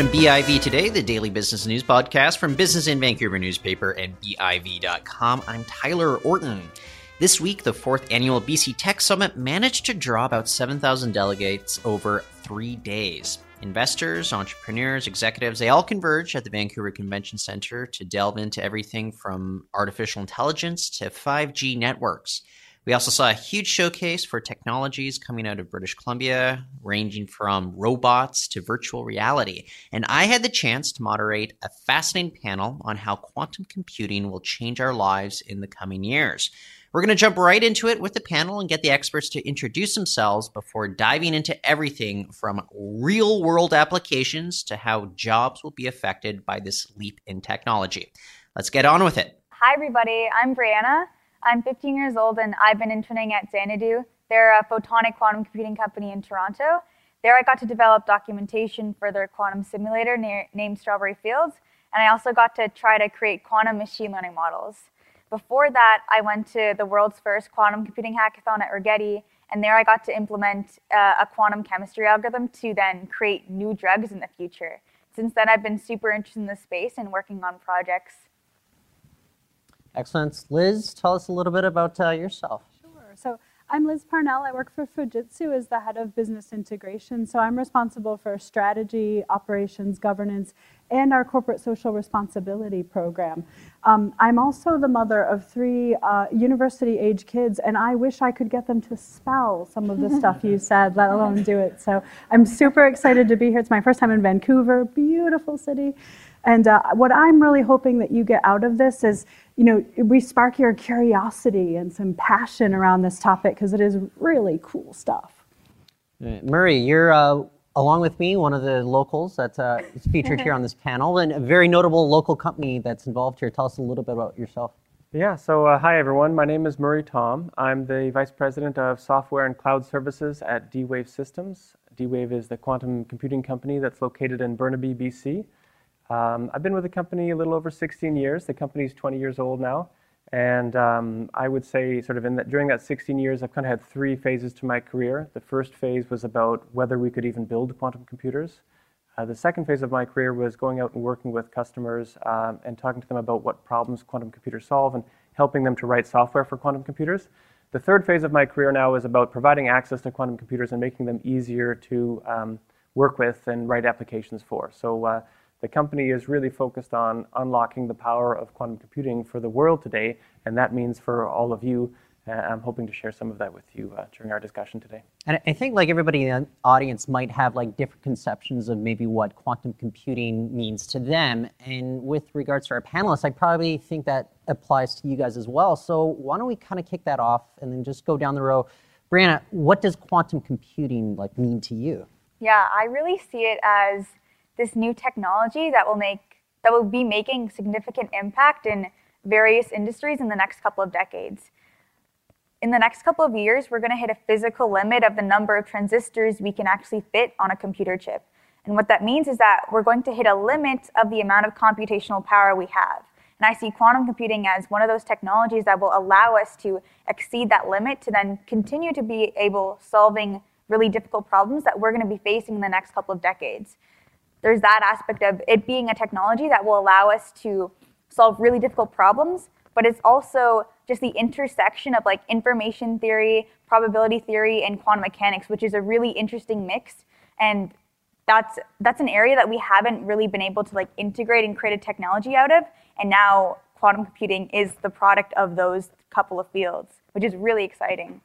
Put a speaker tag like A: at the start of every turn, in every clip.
A: to BIV Today, the daily business news podcast from Business in Vancouver newspaper and BIV.com. I'm Tyler Orton. This week, the fourth annual BC Tech Summit managed to draw about 7,000 delegates over three days. Investors, entrepreneurs, executives, they all converge at the Vancouver Convention Center to delve into everything from artificial intelligence to 5G networks. We also saw a huge showcase for technologies coming out of British Columbia, ranging from robots to virtual reality. And I had the chance to moderate a fascinating panel on how quantum computing will change our lives in the coming years. We're going to jump right into it with the panel and get the experts to introduce themselves before diving into everything from real world applications to how jobs will be affected by this leap in technology. Let's get on with it.
B: Hi, everybody. I'm Brianna. I'm 15 years old and I've been interning at Xanadu. They're a photonic quantum computing company in Toronto. There I got to develop documentation for their quantum simulator near, named Strawberry Fields, and I also got to try to create quantum machine learning models. Before that, I went to the world's first quantum computing hackathon at Rigetti, and there I got to implement uh, a quantum chemistry algorithm to then create new drugs in the future. Since then, I've been super interested in this space and working on projects
C: Excellent. Liz, tell us a little bit about uh, yourself.
D: Sure. So I'm Liz Parnell. I work for Fujitsu as the head of business integration. So I'm responsible for strategy, operations, governance, and our corporate social responsibility program. Um, I'm also the mother of three uh, university age kids, and I wish I could get them to spell some of the stuff you said, let alone do it. So I'm super excited to be here. It's my first time in Vancouver, beautiful city. And uh, what I'm really hoping that you get out of this is, you know, we spark your curiosity and some passion around this topic because it is really cool stuff.
C: Murray, you're uh, along with me one of the locals that's uh, featured here on this panel, and a very notable local company that's involved here. Tell us a little bit about yourself.
E: Yeah, so uh, hi everyone. My name is Murray Thom. I'm the Vice President of Software and Cloud Services at D Wave Systems. D Wave is the quantum computing company that's located in Burnaby, BC. Um, I've been with the company a little over 16 years. The company's 20 years old now. And um, I would say, sort of, in that, during that 16 years, I've kind of had three phases to my career. The first phase was about whether we could even build quantum computers. Uh, the second phase of my career was going out and working with customers um, and talking to them about what problems quantum computers solve and helping them to write software for quantum computers. The third phase of my career now is about providing access to quantum computers and making them easier to um, work with and write applications for. So uh, the company is really focused on unlocking the power of quantum computing for the world today, and that means for all of you. Uh, I'm hoping to share some of that with you uh, during our discussion today.
C: And I think like everybody in the audience might have like different conceptions of maybe what quantum computing means to them. And with regards to our panelists, I probably think that applies to you guys as well. So why don't we kind of kick that off and then just go down the row. Brianna, what does quantum computing like mean to you?
B: Yeah, I really see it as this new technology that will make that will be making significant impact in various industries in the next couple of decades. In the next couple of years, we're going to hit a physical limit of the number of transistors we can actually fit on a computer chip. And what that means is that we're going to hit a limit of the amount of computational power we have. And I see quantum computing as one of those technologies that will allow us to exceed that limit to then continue to be able solving really difficult problems that we're going to be facing in the next couple of decades there's that aspect of it being a technology that will allow us to solve really difficult problems, but it's also just the intersection of like information theory, probability theory, and quantum mechanics, which is a really interesting mix. And that's that's an area that we haven't really been able to like integrate and create a technology out of. And now quantum computing is the product of those couple of fields, which is really exciting.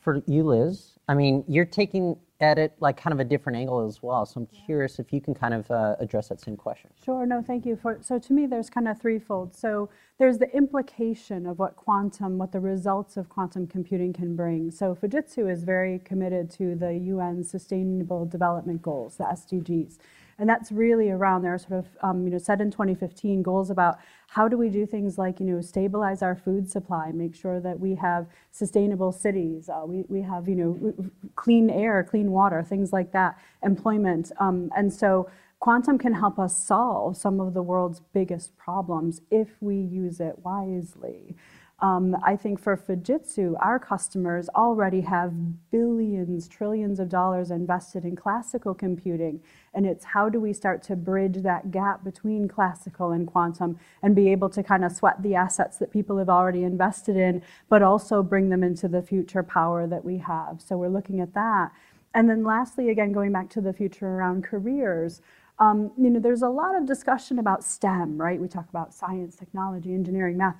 C: For you, Liz, I mean, you're taking at it like kind of a different angle as well. So I'm curious if you can kind of uh, address that same question.
D: Sure. No, thank you. For, so to me, there's kind of threefold. So there's the implication of what quantum, what the results of quantum computing can bring. So Fujitsu is very committed to the UN Sustainable Development Goals, the SDGs. And that's really around there, sort of, um, you know, set in 2015 goals about how do we do things like, you know, stabilize our food supply, make sure that we have sustainable cities, uh, we, we have, you know, clean air, clean water, things like that, employment. Um, and so quantum can help us solve some of the world's biggest problems if we use it wisely. Um, I think for Fujitsu, our customers already have billions, trillions of dollars invested in classical computing. And it's how do we start to bridge that gap between classical and quantum and be able to kind of sweat the assets that people have already invested in, but also bring them into the future power that we have. So we're looking at that. And then lastly, again, going back to the future around careers, um, you know, there's a lot of discussion about STEM, right? We talk about science, technology, engineering, math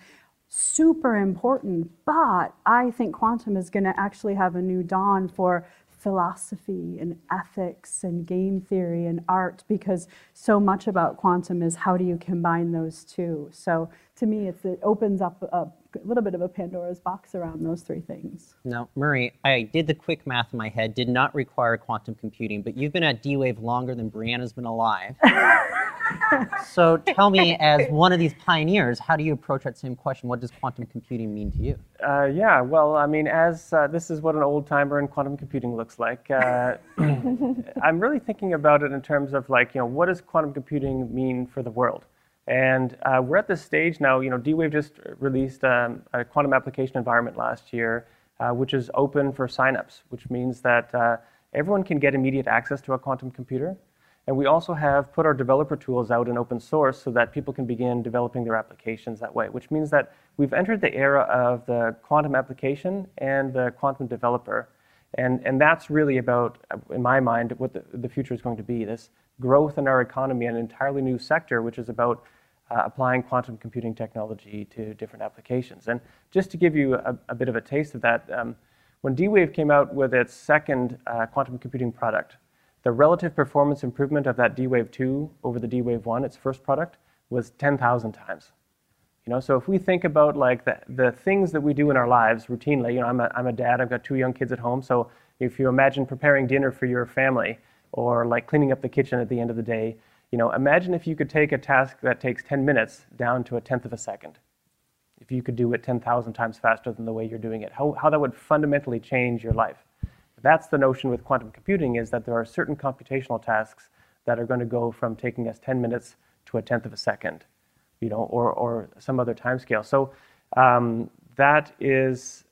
D: super important, but I think quantum is going to actually have a new dawn for philosophy and ethics and game theory and art because so much about quantum is how do you combine those two. So to me, it opens up a, a little bit of a Pandora's box around those three things.
C: Now, Murray, I did the quick math in my head, did not require quantum computing, but you've been at D-Wave longer than Brianna's been alive. so tell me, as one of these pioneers, how do you approach that same question? What does quantum computing mean to you?
E: Uh, yeah, well, I mean, as uh, this is what an old timer in quantum computing looks like. Uh, I'm really thinking about it in terms of like, you know, what does quantum computing mean for the world? And uh, we're at this stage now. You know, D-Wave just released um, a quantum application environment last year, uh, which is open for signups, which means that uh, everyone can get immediate access to a quantum computer. And we also have put our developer tools out in open source so that people can begin developing their applications that way, which means that we've entered the era of the quantum application and the quantum developer. And, and that's really about, in my mind, what the, the future is going to be this growth in our economy, an entirely new sector, which is about uh, applying quantum computing technology to different applications. And just to give you a, a bit of a taste of that, um, when D-Wave came out with its second uh, quantum computing product, the relative performance improvement of that D-Wave 2 over the D-Wave 1, its first product, was 10,000 times. You know, so if we think about like the, the things that we do in our lives routinely, you know, I'm a, I'm a dad, I've got two young kids at home, so if you imagine preparing dinner for your family or like cleaning up the kitchen at the end of the day, you know, imagine if you could take a task that takes 10 minutes down to a tenth of a second. If you could do it 10,000 times faster than the way you're doing it, how, how that would fundamentally change your life. That's the notion with quantum computing is that there are certain computational tasks that are going to go from taking us 10 minutes to a tenth of a second, you know, or, or some other time scale. So um, that is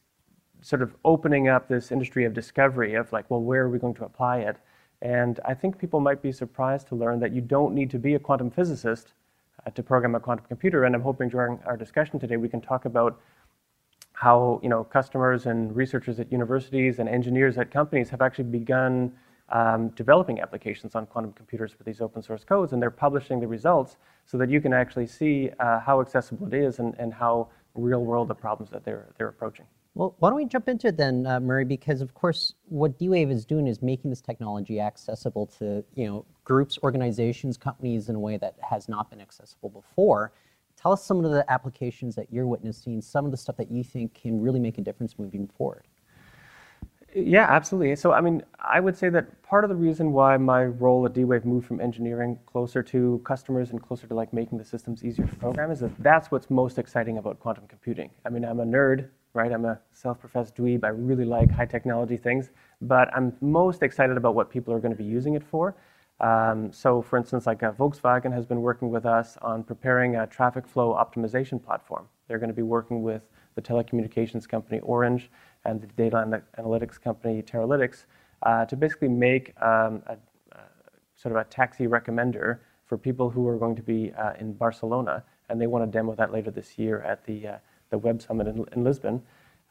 E: sort of opening up this industry of discovery of like, well, where are we going to apply it? And I think people might be surprised to learn that you don't need to be a quantum physicist uh, to program a quantum computer. And I'm hoping during our discussion today we can talk about how you know customers and researchers at universities and engineers at companies have actually begun um, developing applications on quantum computers with these open source codes, and they're publishing the results so that you can actually see uh, how accessible it is and, and how real world the problems that they're they're approaching.
C: Well, why don't we jump into it then, uh, Murray? Because of course, what D-Wave is doing is making this technology accessible to you know groups, organizations, companies in a way that has not been accessible before. Tell us some of the applications that you're witnessing, some of the stuff that you think can really make a difference moving forward.
E: Yeah, absolutely. So, I mean, I would say that part of the reason why my role at D-Wave moved from engineering closer to customers and closer to like making the systems easier to program is that that's what's most exciting about quantum computing. I mean, I'm a nerd, right? I'm a self-professed dweeb. I really like high technology things, but I'm most excited about what people are going to be using it for. Um, so, for instance, like uh, Volkswagen has been working with us on preparing a traffic flow optimization platform. They're going to be working with the telecommunications company Orange and the data analytics company Teralytics uh, to basically make um, a, uh, sort of a taxi recommender for people who are going to be uh, in Barcelona, and they want to demo that later this year at the uh, the Web Summit in, in Lisbon.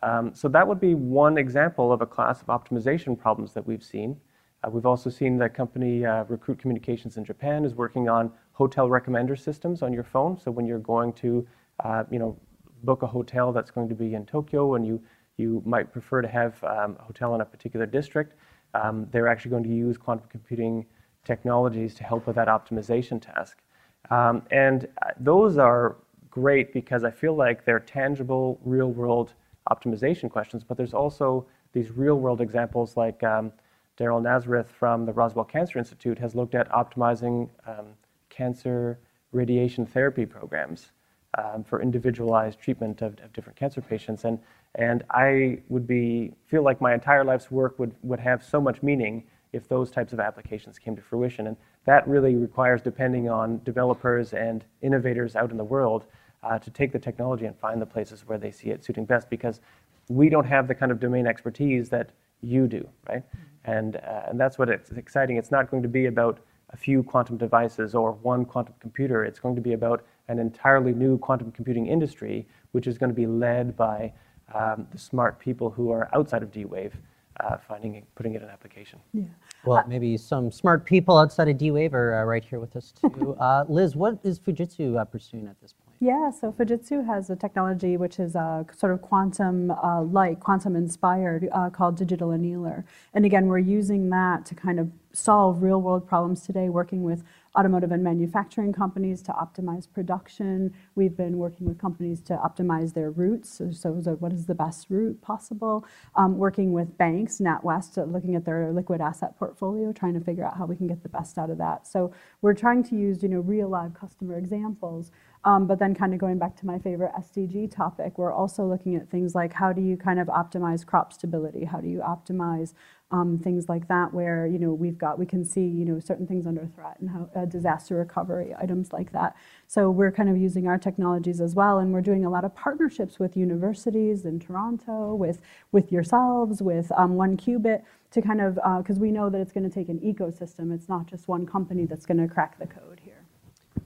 E: Um, so that would be one example of a class of optimization problems that we've seen. Uh, we've also seen that company uh, Recruit Communications in Japan is working on hotel recommender systems on your phone. So when you're going to, uh, you know, book a hotel that's going to be in Tokyo and you, you might prefer to have um, a hotel in a particular district, um, they're actually going to use quantum computing technologies to help with that optimization task. Um, and uh, those are great because I feel like they're tangible, real world optimization questions, but there's also these real world examples like um, Daryl Nazareth from the Roswell Cancer Institute has looked at optimizing um, cancer radiation therapy programs um, for individualized treatment of, of, different cancer patients. And, and I would be, feel like my entire life's work would, would have so much meaning if those types of applications came to fruition. And that really requires, depending on developers and innovators out in the world, uh, to take the technology and find the places where they see it suiting best because we don't have the kind of domain expertise that you do, right? And, uh, and that's what it's exciting. It's not going to be about a few quantum devices or one quantum computer. It's going to be about an entirely new quantum computing industry, which is going to be led by um, the smart people who are outside of D-Wave, uh, finding it, putting it in application.
D: Yeah.
C: Well, maybe some smart people outside of D-Wave are uh, right here with us too. Uh, Liz, what is Fujitsu uh, pursuing at this point?
D: Yeah, so Fujitsu has a technology which is uh, sort of quantum uh, like, quantum inspired, uh, called Digital Annealer. And again, we're using that to kind of solve real world problems today, working with automotive and manufacturing companies to optimize production. We've been working with companies to optimize their routes. So, so what is the best route possible? Um, working with banks, NatWest, uh, looking at their liquid asset portfolio, trying to figure out how we can get the best out of that. So we're trying to use, you know, real live customer examples. Um, but then kind of going back to my favorite SDG topic, we're also looking at things like how do you kind of optimize crop stability? How do you optimize um, things like that where you know we've got we can see you know certain things under threat and how uh, disaster recovery items like that. So we're kind of using our technologies as well and we're doing a lot of partnerships with universities in toronto with with yourselves with um, 1QBit to kind of because uh, we know that it's going to take an ecosystem. It's not just one company that's going to crack the code here.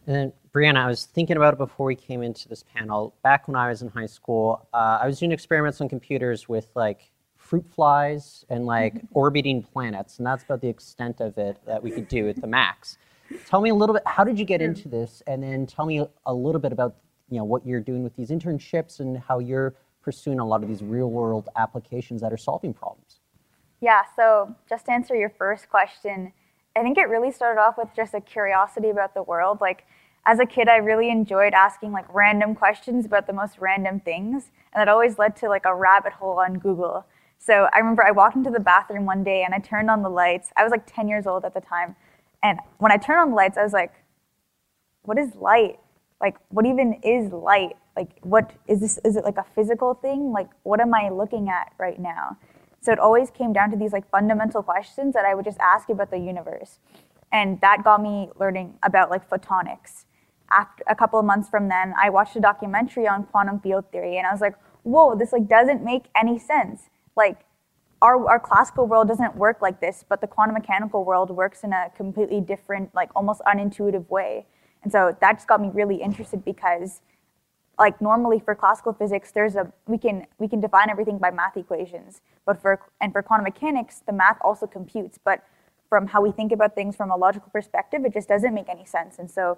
C: And then, Brianna, I was thinking about it before we came into this panel. Back when I was in high school, uh, I was doing experiments on computers with like fruit flies and like mm-hmm. orbiting planets, and that's about the extent of it that we could do at the max. Tell me a little bit. How did you get into this? And then tell me a little bit about you know what you're doing with these internships and how you're pursuing a lot of these real world applications that are solving problems.
B: Yeah. So just to answer your first question, I think it really started off with just a curiosity about the world. Like as a kid, I really enjoyed asking like random questions about the most random things, and that always led to like a rabbit hole on Google. So I remember I walked into the bathroom one day and I turned on the lights. I was like 10 years old at the time. And when I turned on the lights, I was like, what is light? Like, what even is light? Like, what is this? Is it like a physical thing? Like, what am I looking at right now? So it always came down to these like fundamental questions that I would just ask about the universe. And that got me learning about like photonics. After a couple of months from then, I watched a documentary on quantum field theory and I was like, whoa, this like doesn't make any sense like our, our classical world doesn't work like this, but the quantum mechanical world works in a completely different, like almost unintuitive way. And so that just got me really interested because like normally for classical physics, there's a we can we can define everything by math equations. But for and for quantum mechanics, the math also computes. But from how we think about things from a logical perspective, it just doesn't make any sense. And so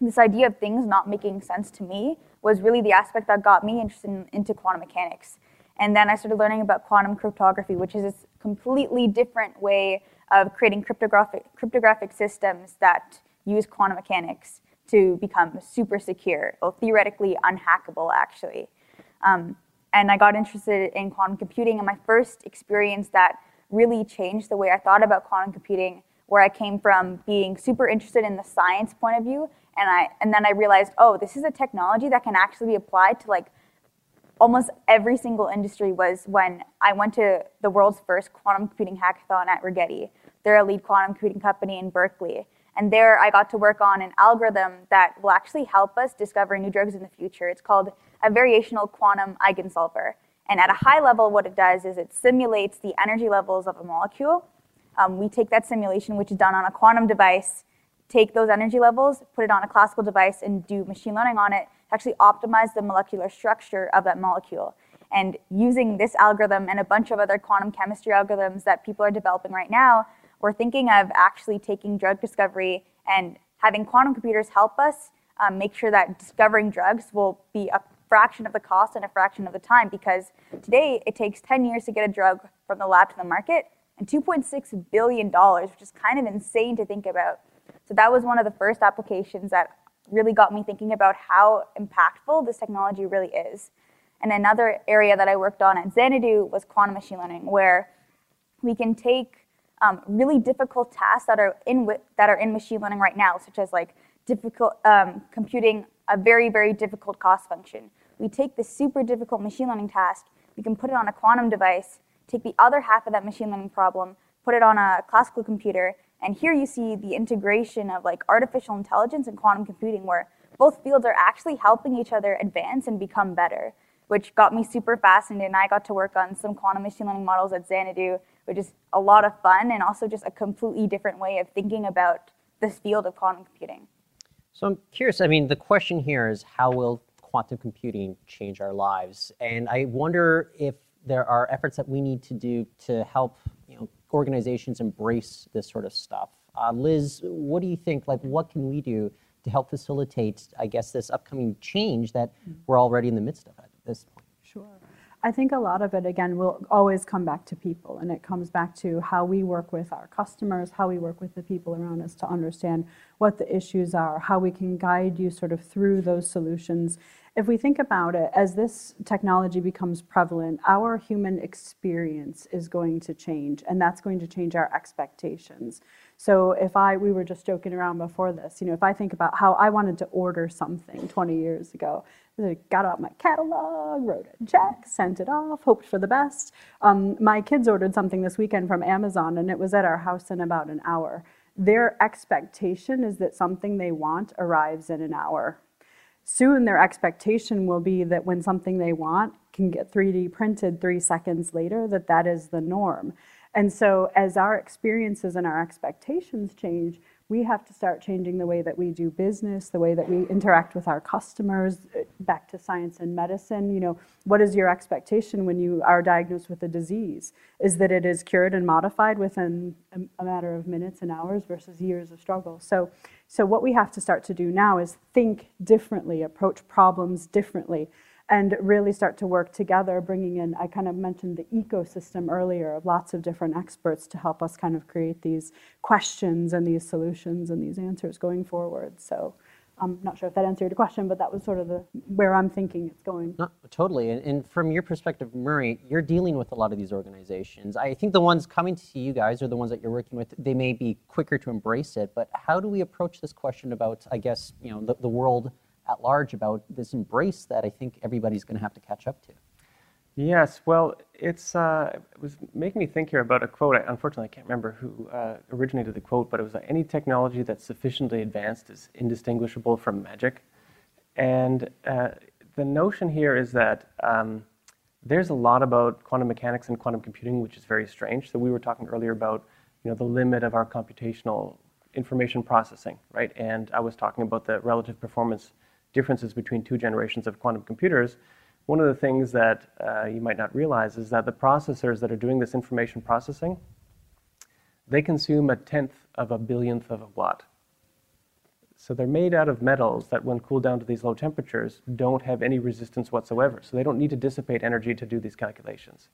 B: this idea of things not making sense to me was really the aspect that got me interested in, into quantum mechanics. And then I started learning about quantum cryptography, which is this completely different way of creating cryptographic, cryptographic systems that use quantum mechanics to become super secure, or theoretically unhackable, actually. Um, and I got interested in quantum computing, and my first experience that really changed the way I thought about quantum computing, where I came from being super interested in the science point of view, and I and then I realized, oh, this is a technology that can actually be applied to like almost every single industry was when I went to the world's first quantum computing hackathon at Rigetti. They're a lead quantum computing company in Berkeley. And there I got to work on an algorithm that will actually help us discover new drugs in the future. It's called a variational quantum eigensolver. And at a high level, what it does is it simulates the energy levels of a molecule. Um, we take that simulation, which is done on a quantum device, take those energy levels, put it on a classical device, and do machine learning on it to actually optimize the molecular structure of that molecule. And using this algorithm and a bunch of other quantum chemistry algorithms that people are developing right now, we're thinking of actually taking drug discovery and having quantum computers help us um, make sure that discovering drugs will be a fraction of the cost and a fraction of the time because today it takes 10 years to get a drug from the lab to the market and $2.6 billion, which is kind of insane to think about. So that was one of the first applications that really got me thinking about how impactful this technology really is. And another area that I worked on at Xanadu was quantum machine learning, where we can take um, really difficult tasks that are in that are in machine learning right now, such as like difficult um, computing a very very difficult cost function. We take this super difficult machine learning task, we can put it on a quantum device, take the other half of that machine learning problem, put it on a classical computer, and here you see the integration of like artificial intelligence and quantum computing where both fields are actually helping each other advance and become better, which got me super fascinated. And I got to work on some quantum machine learning models at Xanadu, which is a lot of fun and also just a completely different way of thinking about this field of quantum computing.
C: So I'm curious, I mean, the question here is how will quantum computing change our lives? And I wonder if there are efforts that we need to do to help you know, organizations embrace this sort of stuff. Uh, Liz, what do you think? Like, what can we do to help facilitate, I guess, this upcoming change that we're already in the midst of at this point?
D: Sure. I think a lot of it, again, will always come back to people, and it comes back to how we work with our customers, how we work with the people around us to understand what the issues are, how we can guide you sort of through those solutions. If we think about it, as this technology becomes prevalent, our human experience is going to change, and that's going to change our expectations. So if I, we were just joking around before this, you know, if I think about how I wanted to order something 20 years ago, I got out my catalog, wrote a check, sent it off, hoped for the best. Um, my kids ordered something this weekend from Amazon, and it was at our house in about an hour. Their expectation is that something they want arrives in an hour. Soon, their expectation will be that when something they want can get 3D printed three seconds later, that that is the norm. And so, as our experiences and our expectations change, we have to start changing the way that we do business, the way that we interact with our customers, uh, back to science and medicine. You know, what is your expectation when you are diagnosed with a disease? Is that it is cured and modified within a matter of minutes and hours versus years of struggle? So, so what we have to start to do now is think differently, approach problems differently and really start to work together, bringing in, I kind of mentioned the ecosystem earlier of lots of different experts to help us kind of create these questions and these solutions and these answers going forward. So I'm not sure if that answered your question, but that was sort of the where I'm thinking it's going.
C: No, totally. And, and from your perspective, Murray, you're dealing with a lot of these organizations. I think the ones coming to you guys are the ones that you're working with. They may be quicker to embrace it, but how do we approach this question about, I guess, you know, the, the world at large about this embrace that I think everybody's going to have to catch up to.
E: Yes, well, it's uh, it was making me think here about a quote. I, unfortunately, I can't remember who uh, originated the quote, but it was any technology that's sufficiently advanced is indistinguishable from magic. And uh, the notion here is that um, there's a lot about quantum mechanics and quantum computing, which is very strange. So we were talking earlier about you know the limit of our computational information processing, right? And I was talking about the relative performance differences between two generations of quantum computers, one of the things that uh, you might not realize is that the processors that are doing this information processing, they consume a tenth of a billionth of a watt. So they're made out of metals that, when cooled down to these low temperatures, don't have any resistance whatsoever. So they don't need to dissipate energy to do these calculations.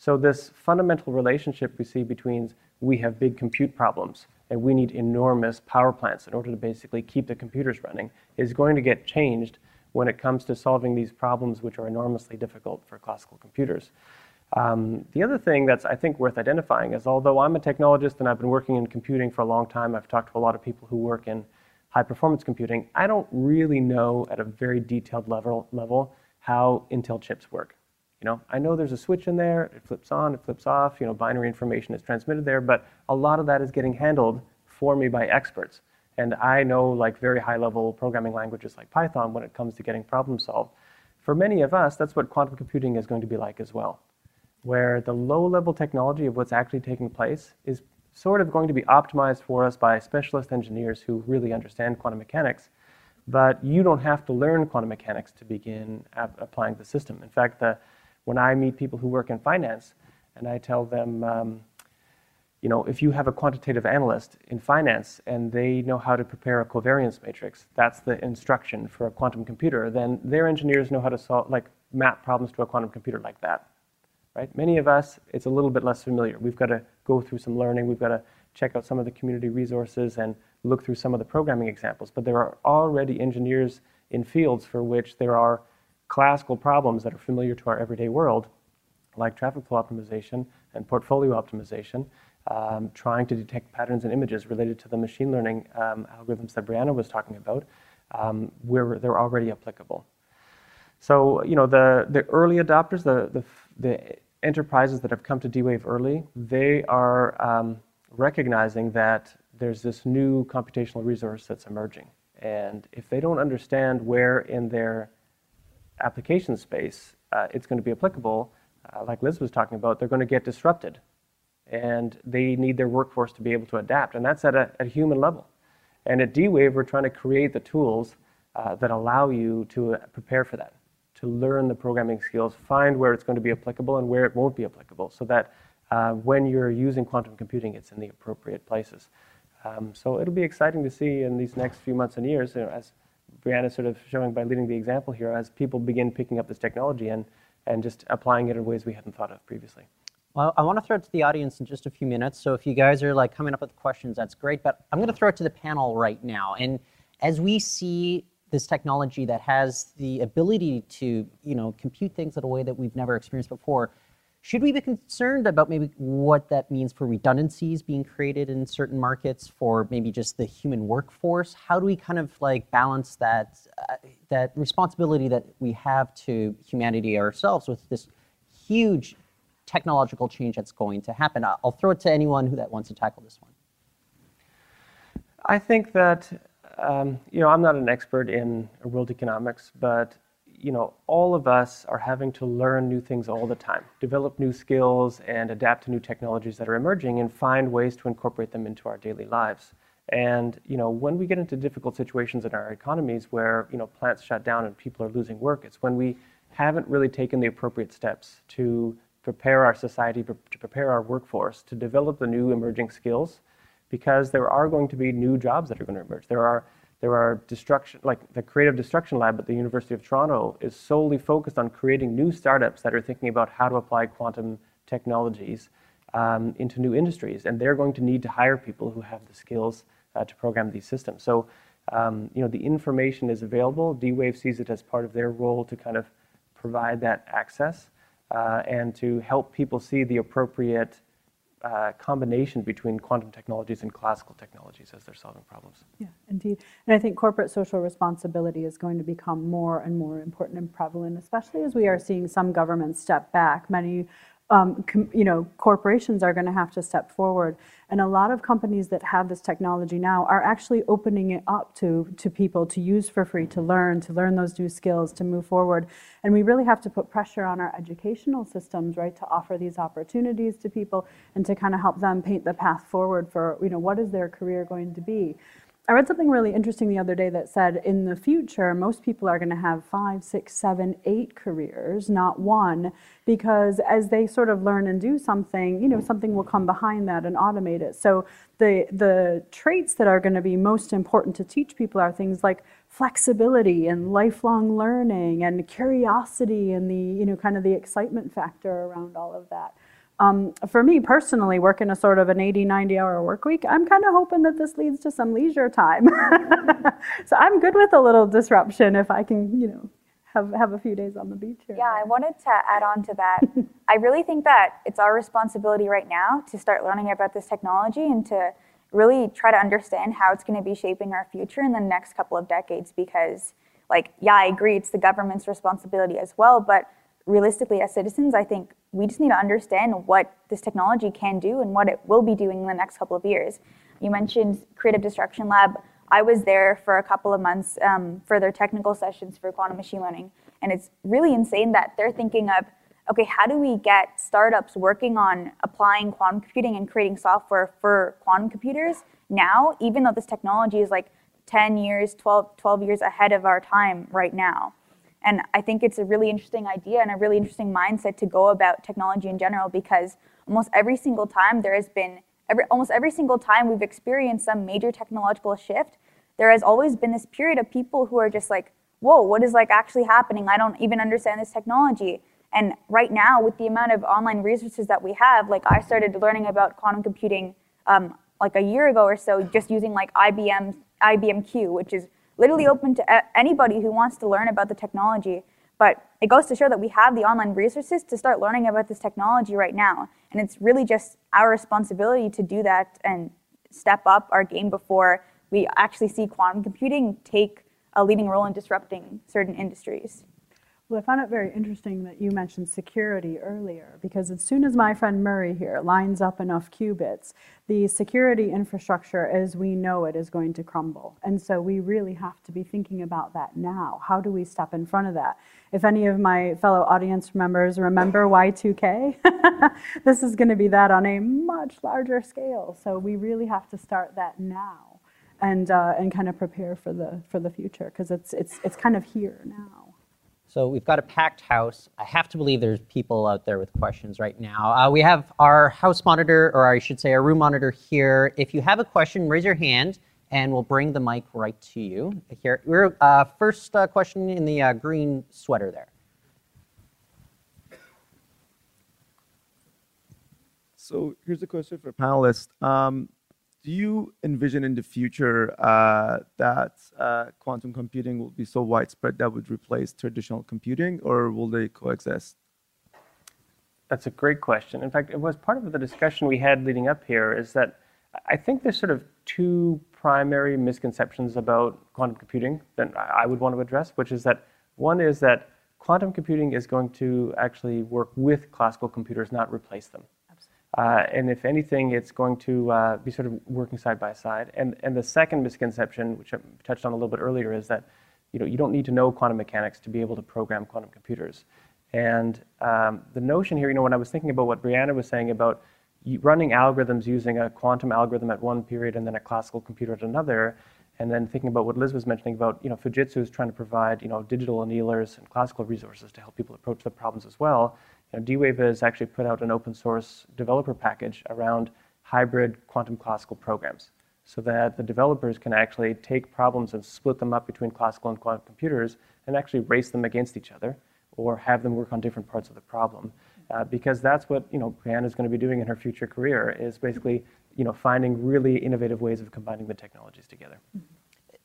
E: So this fundamental relationship we see between we have big compute problems and we need enormous power plants in order to basically keep the computers running is going to get changed when it comes to solving these problems which are enormously difficult for classical computers. Um, the other thing that's, I think, worth identifying is although I'm a technologist and I've been working in computing for a long time, I've talked to a lot of people who work in high performance computing, I don't really know at a very detailed level, level how Intel chips work. You know, I know there's a switch in there, it flips on, it flips off, you know, binary information is transmitted there, but a lot of that is getting handled for me by experts. And I know like very high level programming languages like Python when it comes to getting problems solved. For many of us, that's what quantum computing is going to be like as well, where the low level technology of what's actually taking place is sort of going to be optimized for us by specialist engineers who really understand quantum mechanics. But you don't have to learn quantum mechanics to begin applying the system. In fact, the when I meet people who work in finance and I tell them, um, you know, if you have a quantitative analyst in finance and they know how to prepare a covariance matrix, that's the instruction for a quantum computer, then their engineers know how to solve, like, map problems to a quantum computer like that. Right? Many of us, it's a little bit less familiar. We've got to go through some learning. We've got to check out some of the community resources and look through some of the programming examples. But there are already engineers in fields for which there are classical problems that are familiar to our everyday world, like traffic flow optimization and portfolio optimization, um, trying to detect patterns and images related to the machine learning um, algorithms that Brianna was talking about, um, where they're already applicable. So, you know, the, the early adopters, the, the, the enterprises that have come to D-Wave early, they are um, recognizing that there's this new computational resource that's emerging. And if they don't understand where in their application space uh, it's going to be applicable, uh, like Liz was talking about, they're going to get disrupted. And they need their workforce to be able to adapt. And that's at a, at a human level. And at D-Wave, we're trying to create the tools uh, that allow you to uh, prepare for that, to learn the programming skills, find where it's going to be applicable and where it won't be applicable, so that uh, when you're using quantum computing, it's in the appropriate places. Um, so it'll be exciting to see in these next few months and years, you know, as Brianna sort of showing by leading the example here, as people begin picking up this technology and, and just applying it in ways we hadn't thought of previously.
C: Well, I want to throw it to the audience in just a few minutes. So if you guys are like coming up with questions, that's great. But I'm going to throw it to the panel right now. And as we see this technology that has the ability to, you know, compute things in a way that we've never experienced before, should we be concerned about maybe what that means for redundancies being created in certain markets for maybe just the human workforce? How do we kind of like balance that uh, that responsibility that we have to humanity ourselves with this huge technological change that's going to happen? I'll throw it to anyone who that wants to tackle this one.
E: I think that um, you know I'm not an expert in world economics, but you know, all of us are having to learn new things all the time, develop new skills and adapt to new technologies that are emerging and find ways to incorporate them into our daily lives. And, you know, when we get into difficult situations in our economies where, you know, plants shut down and people are losing work, it's when we haven't really taken the appropriate steps to prepare our society, to prepare our workforce, to develop the new emerging skills, because there are going to be new jobs that are going to emerge. There are there are destruction, like the Creative Destruction Lab at the University of Toronto is solely focused on creating new startups that are thinking about how to apply quantum technologies um, into new industries. And they're going to need to hire people who have the skills uh, to program these systems. So, um, you know, the information is available. D-Wave sees it as part of their role to kind of provide that access uh, and to help people see the appropriate uh, combination between quantum technologies and classical technologies as they're solving problems.
D: Yeah, indeed. And I think corporate social responsibility is going to become more and more important and prevalent, especially as we are seeing some governments step back. Many um, you know, corporations are going to have to step forward. And a lot of companies that have this technology now are actually opening it up to, to people to use for free, to learn, to learn those new skills, to move forward. And we really have to put pressure on our educational systems, right, to offer these opportunities to people and to kind of help them paint the path forward for, you know, what is their career going to be. I read something really interesting the other day that said in the future, most people are going to have five, six, seven, eight careers, not one, because as they sort of learn and do something, you know, something will come behind that and automate it. So the the traits that are going to be most important to teach people are things like flexibility and lifelong learning and curiosity and the, you know, kind of the excitement factor around all of that. Um, for me personally, working a sort of an 80, 90 hour work week, I'm kind of hoping that this leads to some leisure time. so I'm good with a little disruption if I can, you know, have, have a few days on the beach here.
B: Yeah, I wanted to add on to that. I really think that it's our responsibility right now to start learning about this technology and to really try to understand how it's going to be shaping our future in the next couple of decades because like yeah, I agree it's the government's responsibility as well, but realistically as citizens, I think we just need to understand what this technology can do and what it will be doing in the next couple of years. You mentioned Creative Destruction Lab. I was there for a couple of months um, for their technical sessions for quantum machine learning, and it's really insane that they're thinking of okay, how do we get startups working on applying quantum computing and creating software for quantum computers now, even though this technology is like 10 years, 12, 12 years ahead of our time right now? And I think it's a really interesting idea and a really interesting mindset to go about technology in general because almost every single time there has been, every, almost every single time we've experienced some major technological shift, there has always been this period of people who are just like, whoa, what is like actually happening? I don't even understand this technology. And right now, with the amount of online resources that we have, like I started learning about quantum computing um, like a year ago or so, just using like IBM IBM Q, which is literally open to anybody who wants to learn about the technology. But it goes to show that we have the online resources to start learning about this technology right now. And it's really just our responsibility to do that and step up our game before we actually see quantum computing take a leading role in disrupting certain industries.
D: Well, I found it very interesting that you mentioned security earlier, because as soon as my friend Murray here lines up enough qubits, the security infrastructure as we know it is going to crumble. And so we really have to be thinking about that now. How do we step in front of that? If any of my fellow audience members remember Y2K, this is going to be that on a much larger scale. So we really have to start that now and, uh, and kind of prepare for the, for the future, because it's, it's, it's kind of here now.
C: So we've got a packed house. I have to believe there's people out there with questions right now. Uh, we have our house monitor, or I should say our room monitor here. If you have a question, raise your hand and we'll bring the mic right to you. Here, we're, uh, first uh, question in the uh, green sweater there.
F: So here's a question for panelists. Um, do you envision in the future uh, that uh, quantum computing will be so widespread that would replace traditional computing, or will they coexist?
E: That's a great question. In fact, it was part of the discussion we had leading up here is that I think there's sort of two primary misconceptions about quantum computing that I would want to address, which is that one is that quantum computing is going to actually work with classical computers, not replace them. Uh, and if anything, it's going to uh, be sort of working side by side. And, and the second misconception, which I touched on a little bit earlier, is that you, know, you don't need to know quantum mechanics to be able to program quantum computers. And um, the notion here, you know, when I was thinking about what Brianna was saying about running algorithms using a quantum algorithm at one period and then a classical computer at another, and then thinking about what Liz was mentioning about, you know, Fujitsu is trying to provide, you know, digital annealers and classical resources to help people approach the problems as well. D-Wave has actually put out an open source developer package around hybrid quantum classical programs so that the developers can actually take problems and split them up between classical and quantum computers and actually race them against each other or have them work on different parts of the problem. Uh, because that's what you know Brianna is going to be doing in her future career is basically you know finding really innovative ways of combining the technologies together.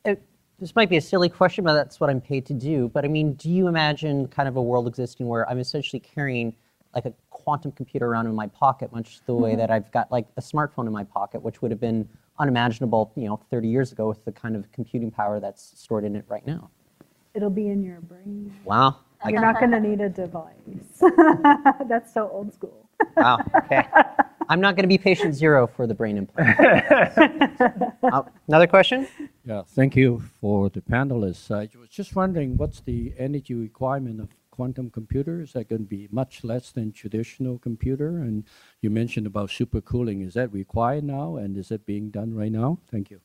C: Uh, this might be a silly question, but that's what I'm paid to do. But I mean, do you imagine kind of a world existing where I'm essentially carrying like a quantum computer around in my pocket, much the way mm-hmm. that I've got like a smartphone in my pocket, which would have been unimaginable, you know, 30 years ago with the kind of computing power that's stored in it right now?
D: It'll be in your brain.
C: Wow.
D: You're not going to need a device. that's so old school.
C: Wow. Okay. I'm not going to be patient zero for the brain implant. uh, another question?
G: Yeah, thank you for the panelists. I was just wondering what's the energy requirement of quantum computers? Is that going to be much less than traditional computer? And you mentioned about supercooling. Is that required now? And is it being done right now? Thank you.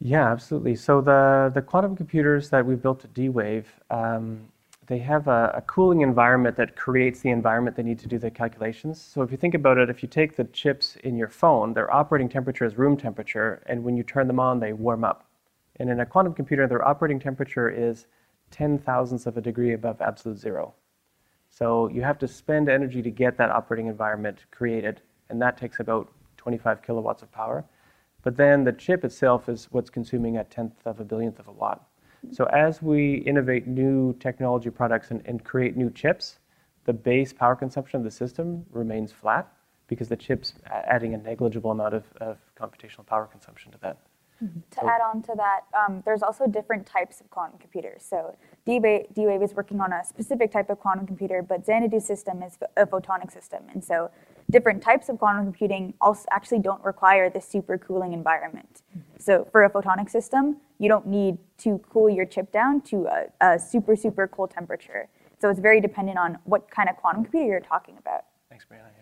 E: Yeah, absolutely. So the, the quantum computers that we built at D-Wave, um, they have a, a, cooling environment that creates the environment they need to do the calculations. So if you think about it, if you take the chips in your phone, their operating temperature is room temperature, and when you turn them on, they warm up. And in a quantum computer, their operating temperature is 10 thousandths of a degree above absolute zero. So you have to spend energy to get that operating environment created, and that takes about 25 kilowatts of power. But then the chip itself is what's consuming a tenth of a billionth of a watt. So as we innovate new technology products and, and create new chips, the base power consumption of the system remains flat because the chip's adding a negligible amount of, of computational power consumption to that.
B: Mm-hmm. To so, add on to that, um, there's also different types of quantum computers. So D-Wave is working on a specific type of quantum computer, but Xanadu system is a photonic system. And so different types of quantum computing also actually don't require this super cooling environment. Mm-hmm. So for a photonic system, you don't need to cool your chip down to a, a super, super cold temperature. So it's very dependent on what kind of quantum computer you're talking about.
E: Thanks, Brianna.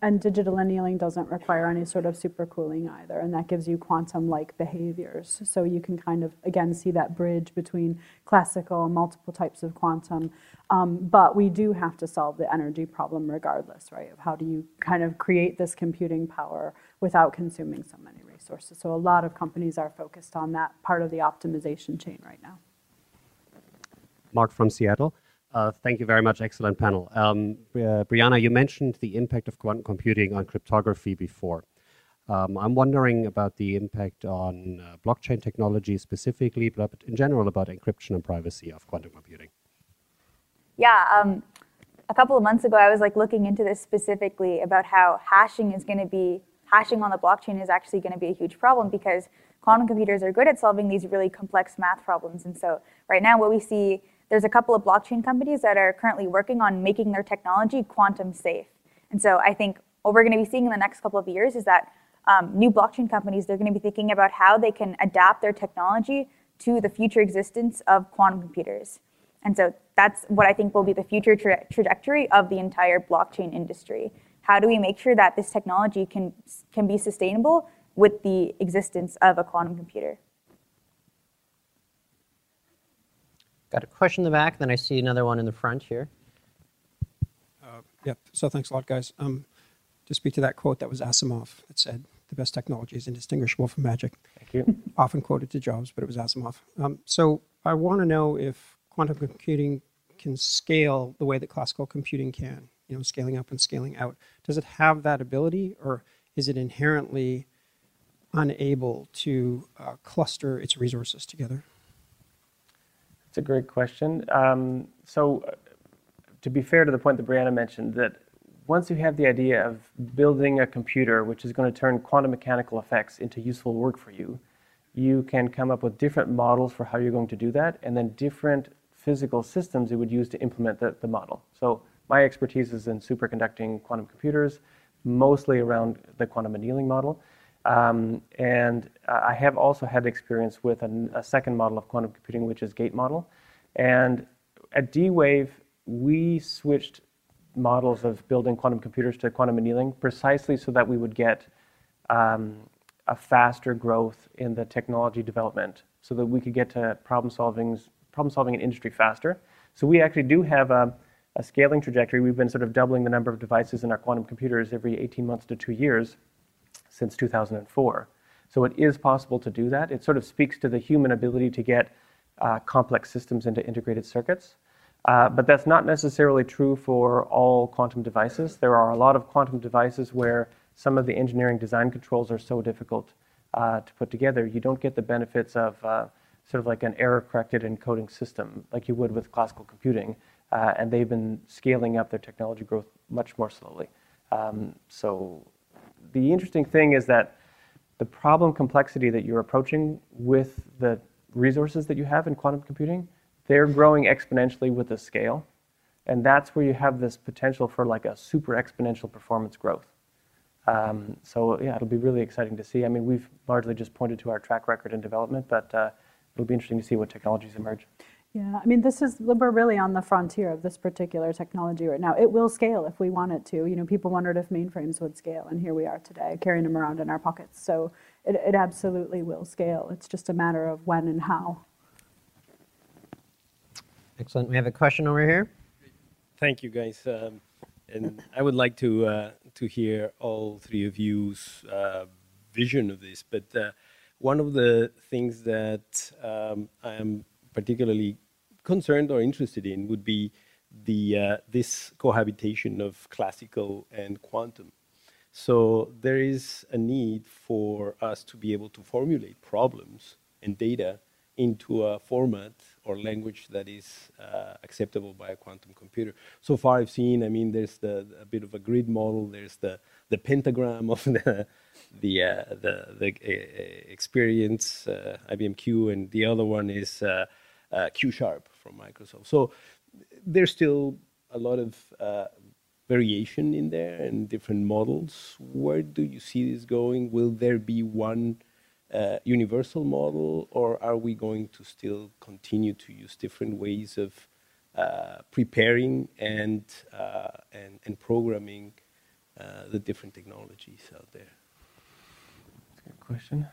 D: And digital annealing doesn't require any sort of supercooling either, and that gives you quantum-like behaviors. So you can kind of, again, see that bridge between classical and multiple types of quantum. Um, but we do have to solve the energy problem regardless, right, of how do you kind of create this computing power without consuming so many resources. So a lot of companies are focused on that part of the optimization chain right now.
H: Mark from Seattle. Uh, thank you very much. Excellent panel. Um, uh, Brianna, you mentioned the impact of quantum computing on cryptography before. Um, I'm wondering about the impact on uh, blockchain technology specifically, but in general about encryption and privacy of quantum computing.
B: Yeah, um, a couple of months ago, I was like looking into this specifically about how hashing is going to be hashing on the blockchain is actually going to be a huge problem because quantum computers are good at solving these really complex math problems. And so right now, what we see there's a couple of blockchain companies that are currently working on making their technology quantum safe. And so I think what we're going to be seeing in the next couple of years is that um, new blockchain companies, they're going to be thinking about how they can adapt their technology to the future existence of quantum computers. And so that's what I think will be the future tra- trajectory of the entire blockchain industry. How do we make sure that this technology can, can be sustainable with the existence of a quantum computer?
C: Got a question in the back, then I see another one in the front here.
I: Uh, yep, so thanks a lot, guys. Um, to speak to that quote that was Asimov that said, the best technology is indistinguishable from magic.
E: Thank you.
I: Often quoted to Jobs, but it was Asimov. Um, so I want to know if quantum computing can scale the way that classical computing can, you know, scaling up and scaling out. Does it have that ability, or is it inherently unable to uh, cluster its resources together?
E: A great question. Um, so, uh, to be fair to the point that Brianna mentioned, that once you have the idea of building a computer which is going to turn quantum mechanical effects into useful work for you, you can come up with different models for how you're going to do that, and then different physical systems you would use to implement the, the model. So my expertise is in superconducting quantum computers, mostly around the quantum annealing model. Um, and I have also had experience with a, a, second model of quantum computing, which is gate model. And at D-Wave, we switched models of building quantum computers to quantum annealing precisely so that we would get um, a faster growth in the technology development so that we could get to problem solving, problem solving in industry faster. So we actually do have a, a scaling trajectory. We've been sort of doubling the number of devices in our quantum computers every 18 months to two years since 2004. So it is possible to do that. It sort of speaks to the human ability to get uh, complex systems into integrated circuits. Uh, but that's not necessarily true for all quantum devices. There are a lot of quantum devices where some of the engineering design controls are so difficult uh, to put together, you don't get the benefits of uh, sort of like an error corrected encoding system like you would with classical computing. Uh, and they've been scaling up their technology growth much more slowly. Um, so the interesting thing is that the problem complexity that you're approaching with the resources that you have in quantum computing they're growing exponentially with the scale. And that's where you have this potential for like a super exponential performance growth. Um, so yeah, it'll be really exciting to see. I mean, we've largely just pointed to our track record in development, but uh, it'll be interesting to see what technologies emerge.
D: Yeah, I mean, this is we're really on the frontier of this particular technology right now. It will scale if we want it to. You know, people wondered if mainframes would scale, and here we are today, carrying them around in our pockets. So it, it absolutely will scale. It's just a matter of when and how.
C: Excellent. We have a question over here.
J: Thank you, guys. Um, and I would like to uh, to hear all three of you's uh, vision of this. But uh, one of the things that um, I am particularly concerned or interested in would be the uh, this cohabitation of classical and quantum. So there is a need for us to be able to formulate problems and data into a format or language that is uh, acceptable by a quantum computer. So far, I've seen. I mean, there's the a bit of a grid model. There's the the pentagram of the the uh, the, the uh, experience uh, IBM Q, and the other one is uh, uh, Q Sharp from Microsoft. So there's still a lot of variation in there and different models. Where do you see this going? Will there be one uh, universal model, or are we going to still continue to use different ways of uh, preparing and, uh, and, and programming uh, the different technologies out there?
E: That's a good question.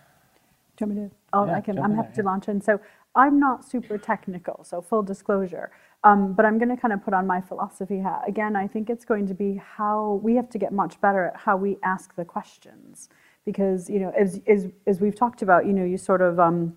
D: Do you want me to? Oh, yeah, I can. I'm happy to launch in. So I'm not super technical, so full disclosure. Um, but I'm going to kind of put on my philosophy hat. Again, I think it's going to be how we have to get much better at how we ask the questions because you know as, as, as we've talked about you know you sort of um,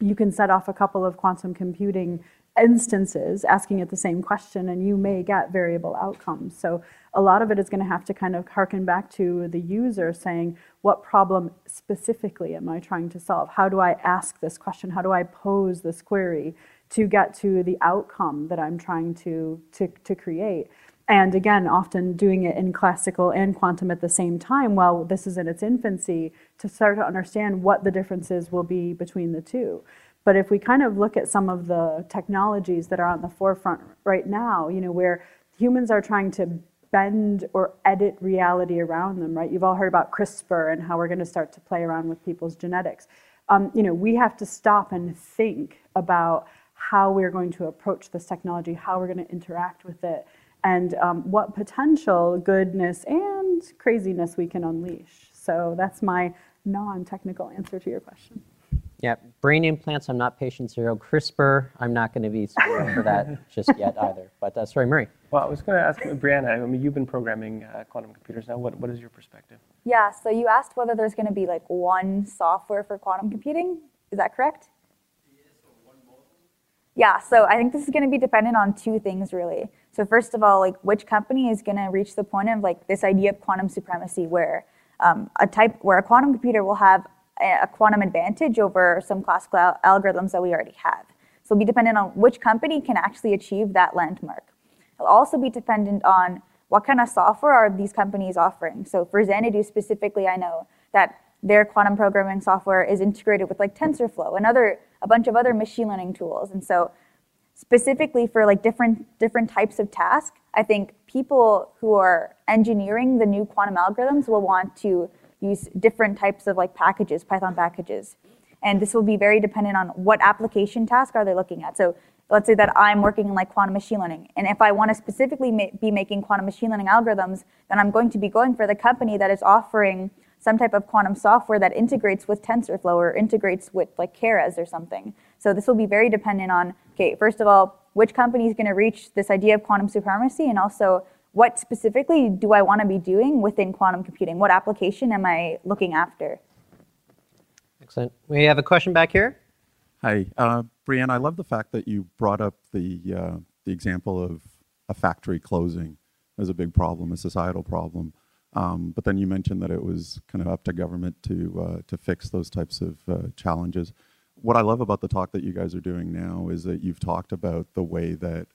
D: you can set off a couple of quantum computing instances asking it the same question and you may get variable outcomes so a lot of it is going to have to kind of harken back to the user saying what problem specifically am i trying to solve? How do i ask this question? How do i pose this query to get to the outcome that i'm trying to to, to create? And again, often doing it in classical and quantum at the same time while this is in its infancy to start to understand what the differences will be between the two. But if we kind of look at some of the technologies that are on the forefront right now, you know, where humans are trying to bend or edit reality around them, right? You've all heard about CRISPR and how we're going to start to play around with people's genetics. Um, you know, we have to stop and think about how we're going to approach this technology, how we're going to interact with it, and um, what potential goodness and craziness we can unleash. So that's my non-technical answer to your question.
C: Yeah, brain implants, I'm not patient zero. CRISPR, I'm not going to be for that just yet either. But uh, sorry, Murray.
E: Well, I was going to ask Brianna, I mean, you've been programming uh, quantum computers now. What, what is your perspective?
B: Yeah, so you asked whether there's going to be like one software for quantum computing. Is that correct? Yeah, so I think this is going to be dependent on two things really. So first of all, like which company is going to reach the point of like this idea of quantum supremacy, where um, a type where a quantum computer will have a quantum advantage over some classical algorithms that we already have. So it'll be dependent on which company can actually achieve that landmark. It'll also be dependent on what kind of software are these companies offering. So for Xanadu specifically, I know that their quantum programming software is integrated with like TensorFlow and other a bunch of other machine learning tools. And so specifically for like different different types of tasks, I think people who are engineering the new quantum algorithms will want to use different types of like packages, Python packages. And this will be very dependent on what application task are they looking at. So let's say that I'm working in like quantum machine learning. And if I want to specifically ma- be making quantum machine learning algorithms, then I'm going to be going for the company that is offering some type of quantum software that integrates with TensorFlow or integrates with like Keras or something. So this will be very dependent on, okay, first of all, which company is going to reach this idea of quantum supremacy and also what specifically do I want to be doing within quantum computing? What application am I looking after?
C: Excellent. We have a question back here.
K: Hi, uh, Brianne. I love the fact that you brought up the uh, the example of a factory closing as a big problem, a societal problem. Um, but then you mentioned that it was kind of up to government to uh, to fix those types of uh, challenges. What I love about the talk that you guys are doing now is that you've talked about the way that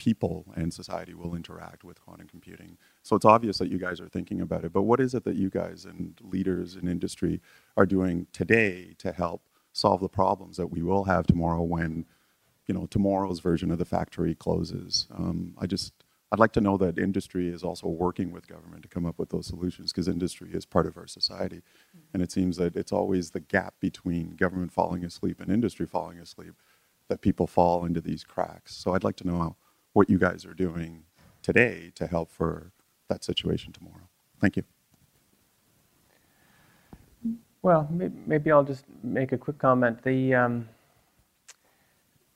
K: people and society will interact with quantum computing. So it's obvious that you guys are thinking about it, but what is it that you guys and leaders in industry are doing today to help solve the problems that we will have tomorrow when, you know, tomorrow's version of the factory closes? Um, I just, I'd like to know that industry is also working with government to come up with those solutions because industry is part of our society. Mm-hmm. And it seems that it's always the gap between government falling asleep and industry falling asleep that people fall into these cracks. So I'd like to know how, what you guys are doing today to help for that situation tomorrow. Thank you.
E: Well, maybe I'll just make a quick comment. The um,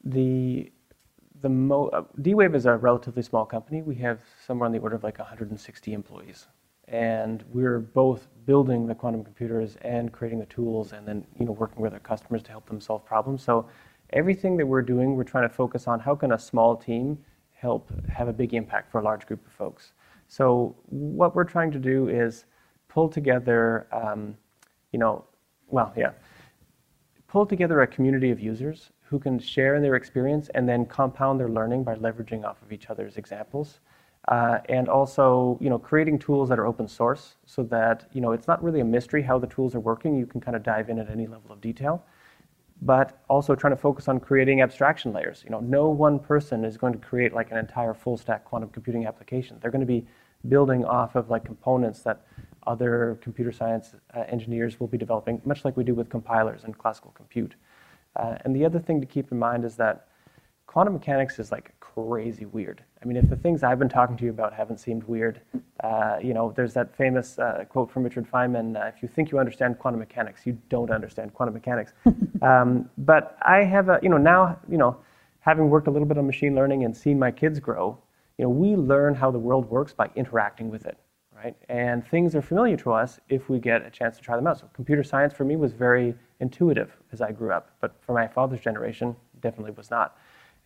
E: the the mo- uh, D-Wave is a relatively small company. We have somewhere on the order of like 160 employees, and we're both building the quantum computers and creating the tools, and then you know working with our customers to help them solve problems. So everything that we're doing, we're trying to focus on how can a small team help have a big impact for a large group of folks. So what we're trying to do is pull together, um, you know, well, yeah, pull together a community of users who can share in their experience and then compound their learning by leveraging off of each other's examples. Uh, and also, you know, creating tools that are open source so that, you know, it's not really a mystery how the tools are working. You can kind of dive in at any level of detail but also trying to focus on creating abstraction layers. You know, no one person is going to create like an entire full stack quantum computing application. They're going to be building off of like components that other computer science uh, engineers will be developing, much like we do with compilers and classical compute. Uh, and the other thing to keep in mind is that quantum mechanics is like crazy weird. I mean, if the things I've been talking to you about haven't seemed weird, uh, you know, there's that famous uh, quote from Richard Feynman: uh, "If you think you understand quantum mechanics, you don't understand quantum mechanics." um, but I have a, you know, now, you know, having worked a little bit on machine learning and seen my kids grow, you know, we learn how the world works by interacting with it, right? And things are familiar to us if we get a chance to try them out. So computer science for me was very intuitive as I grew up, but for my father's generation, definitely was not.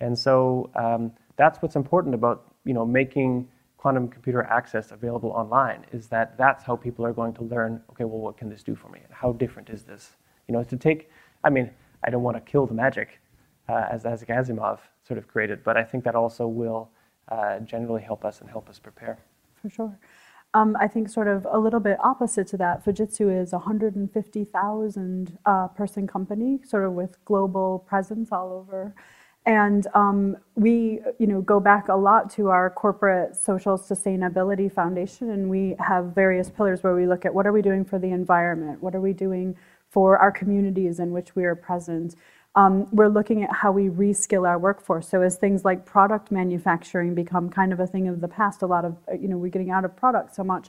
E: And so um, that's what's important about you know making quantum computer access available online is that that's how people are going to learn okay well what can this do for me? And how different is this? You know to take i mean i don't want to kill the magic uh, as Isaac Asimov sort of created but i think that also will uh, generally help us and help us prepare.
D: For sure. Um, I think sort of a little bit opposite to that, Fujitsu is a 150,000 uh, person company, sort of with global presence all over. And um, we, you know, go back a lot to our corporate social sustainability foundation, and we have various pillars where we look at what are we doing for the environment, what are we doing for our communities in which we are present. Um, we're looking at how we reskill our workforce. So as things like product manufacturing become kind of a thing of the past, a lot of, you know, we're getting out of product so much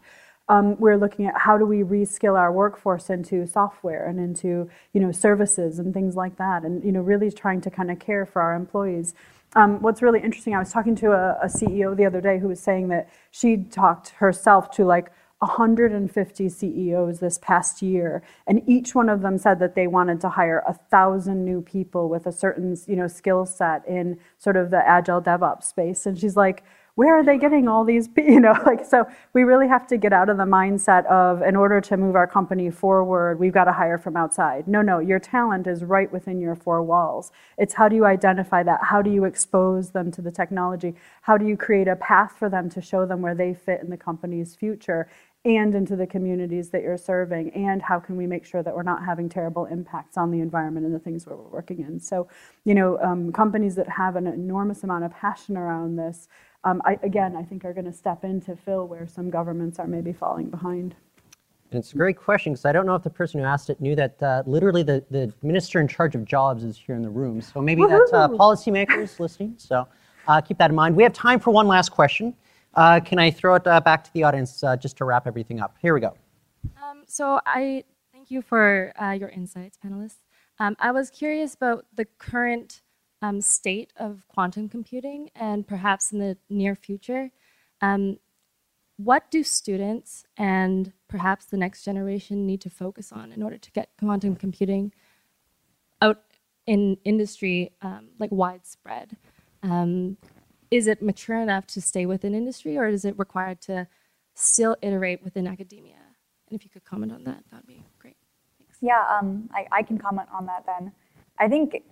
D: um, we're looking at how do we reskill our workforce into software and into you know services and things like that, and you know really trying to kind of care for our employees. Um, what's really interesting, I was talking to a, a CEO the other day who was saying that she talked herself to like 150 CEOs this past year, and each one of them said that they wanted to hire a thousand new people with a certain you know skill set in sort of the agile DevOps space. And she's like, where are they getting all these you know like so we really have to get out of the mindset of in order to move our company forward we've got to hire from outside. No no your talent is right within your four walls. It's how do you identify that? How do you expose them to the technology? How do you create a path for them to show them where they fit in the company's future and into the communities that you're serving? And how can we make sure that we're not having terrible impacts on the environment and the things we're working in? So you know um, companies that have an enormous amount of passion around this um, I, again, I think are going to step in to fill where some governments are maybe falling behind.
C: And it's a great question because I don't know if the person who asked it knew that uh, literally the, the minister in charge of jobs is here in the room. So maybe that's uh, policymakers listening. So uh, keep that in mind. We have time for one last question. Uh, can I throw it uh, back to the audience uh, just to wrap everything up? Here we go.
L: Um, so I thank you for your insights, panelists. Um, I was curious about the current um, state of quantum computing and perhaps in the near future. Um, what do students and perhaps the next generation need to focus on in order to get quantum computing out in industry um, like widespread? Um, is it mature enough to stay within industry or is it required to still iterate within academia? And if you could comment on that, that would be great.
B: Thanks. Yeah, um, I, I can comment on that then. I think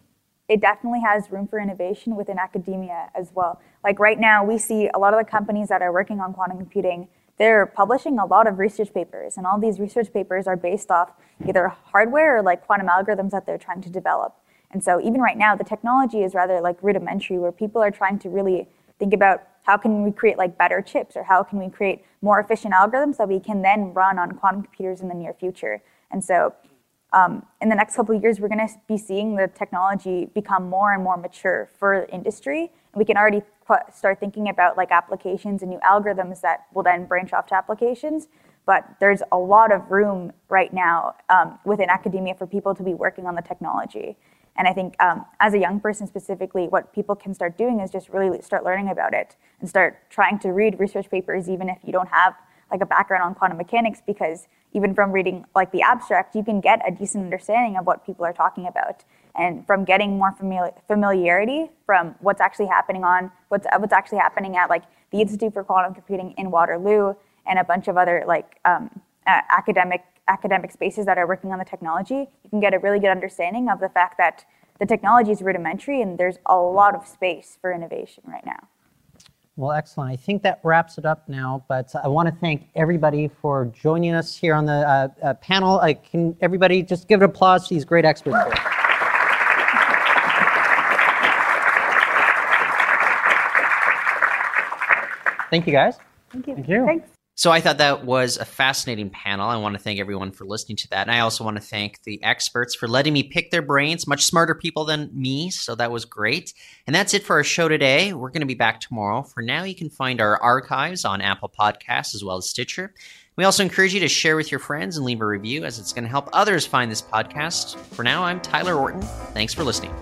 B: it definitely has room for innovation within academia as well. Like right now, we see a lot of the companies that are working on quantum computing, they're publishing a lot of research papers, and all these research papers are based off either hardware or like quantum algorithms that they're trying to develop. And so even right now, the technology is rather like rudimentary, where people are trying to really think about how can we create like better chips or how can we create more efficient algorithms that we can then run on quantum computers in the near future. And so um, in the next couple of years, we're going to be seeing the technology become more and more mature for industry. We can already start thinking about like applications and new algorithms that will then branch off to applications. But there's a lot of room right now um, within academia for people to be working on the technology. And I think um, as a young person specifically, what people can start doing is just really start learning about it and start trying to read research papers, even if you don't have like a background on quantum mechanics, because even from reading like the abstract, you can get a decent understanding of what people are talking about. And from getting more famili- familiarity from what's actually happening on what's what's actually happening at like the Institute for Quantum Computing in Waterloo and a bunch of other like um, uh, academic academic spaces that are working on the technology, you can get a really good understanding of the fact that the technology is rudimentary and there's a lot of space for innovation right now.
C: Well, excellent. I think that wraps it up now, but I want to thank everybody for joining us here on the uh, uh, panel. Uh, can everybody just give an applause to these great experts here. Thank you, guys.
B: Thank you.
C: Thank you.
B: Thanks.
A: So I thought that was a fascinating panel. I want to thank everyone for listening to that. And I also want to thank the experts for letting me pick their brains, much smarter people than me. So that was great. And that's it for our show today. We're going to be back tomorrow. For now, you can find our archives on Apple Podcasts as well as Stitcher. We also encourage you to share with your friends and leave a review as it's going to help others find this podcast. For now, I'm Tyler Orton. Thanks for listening.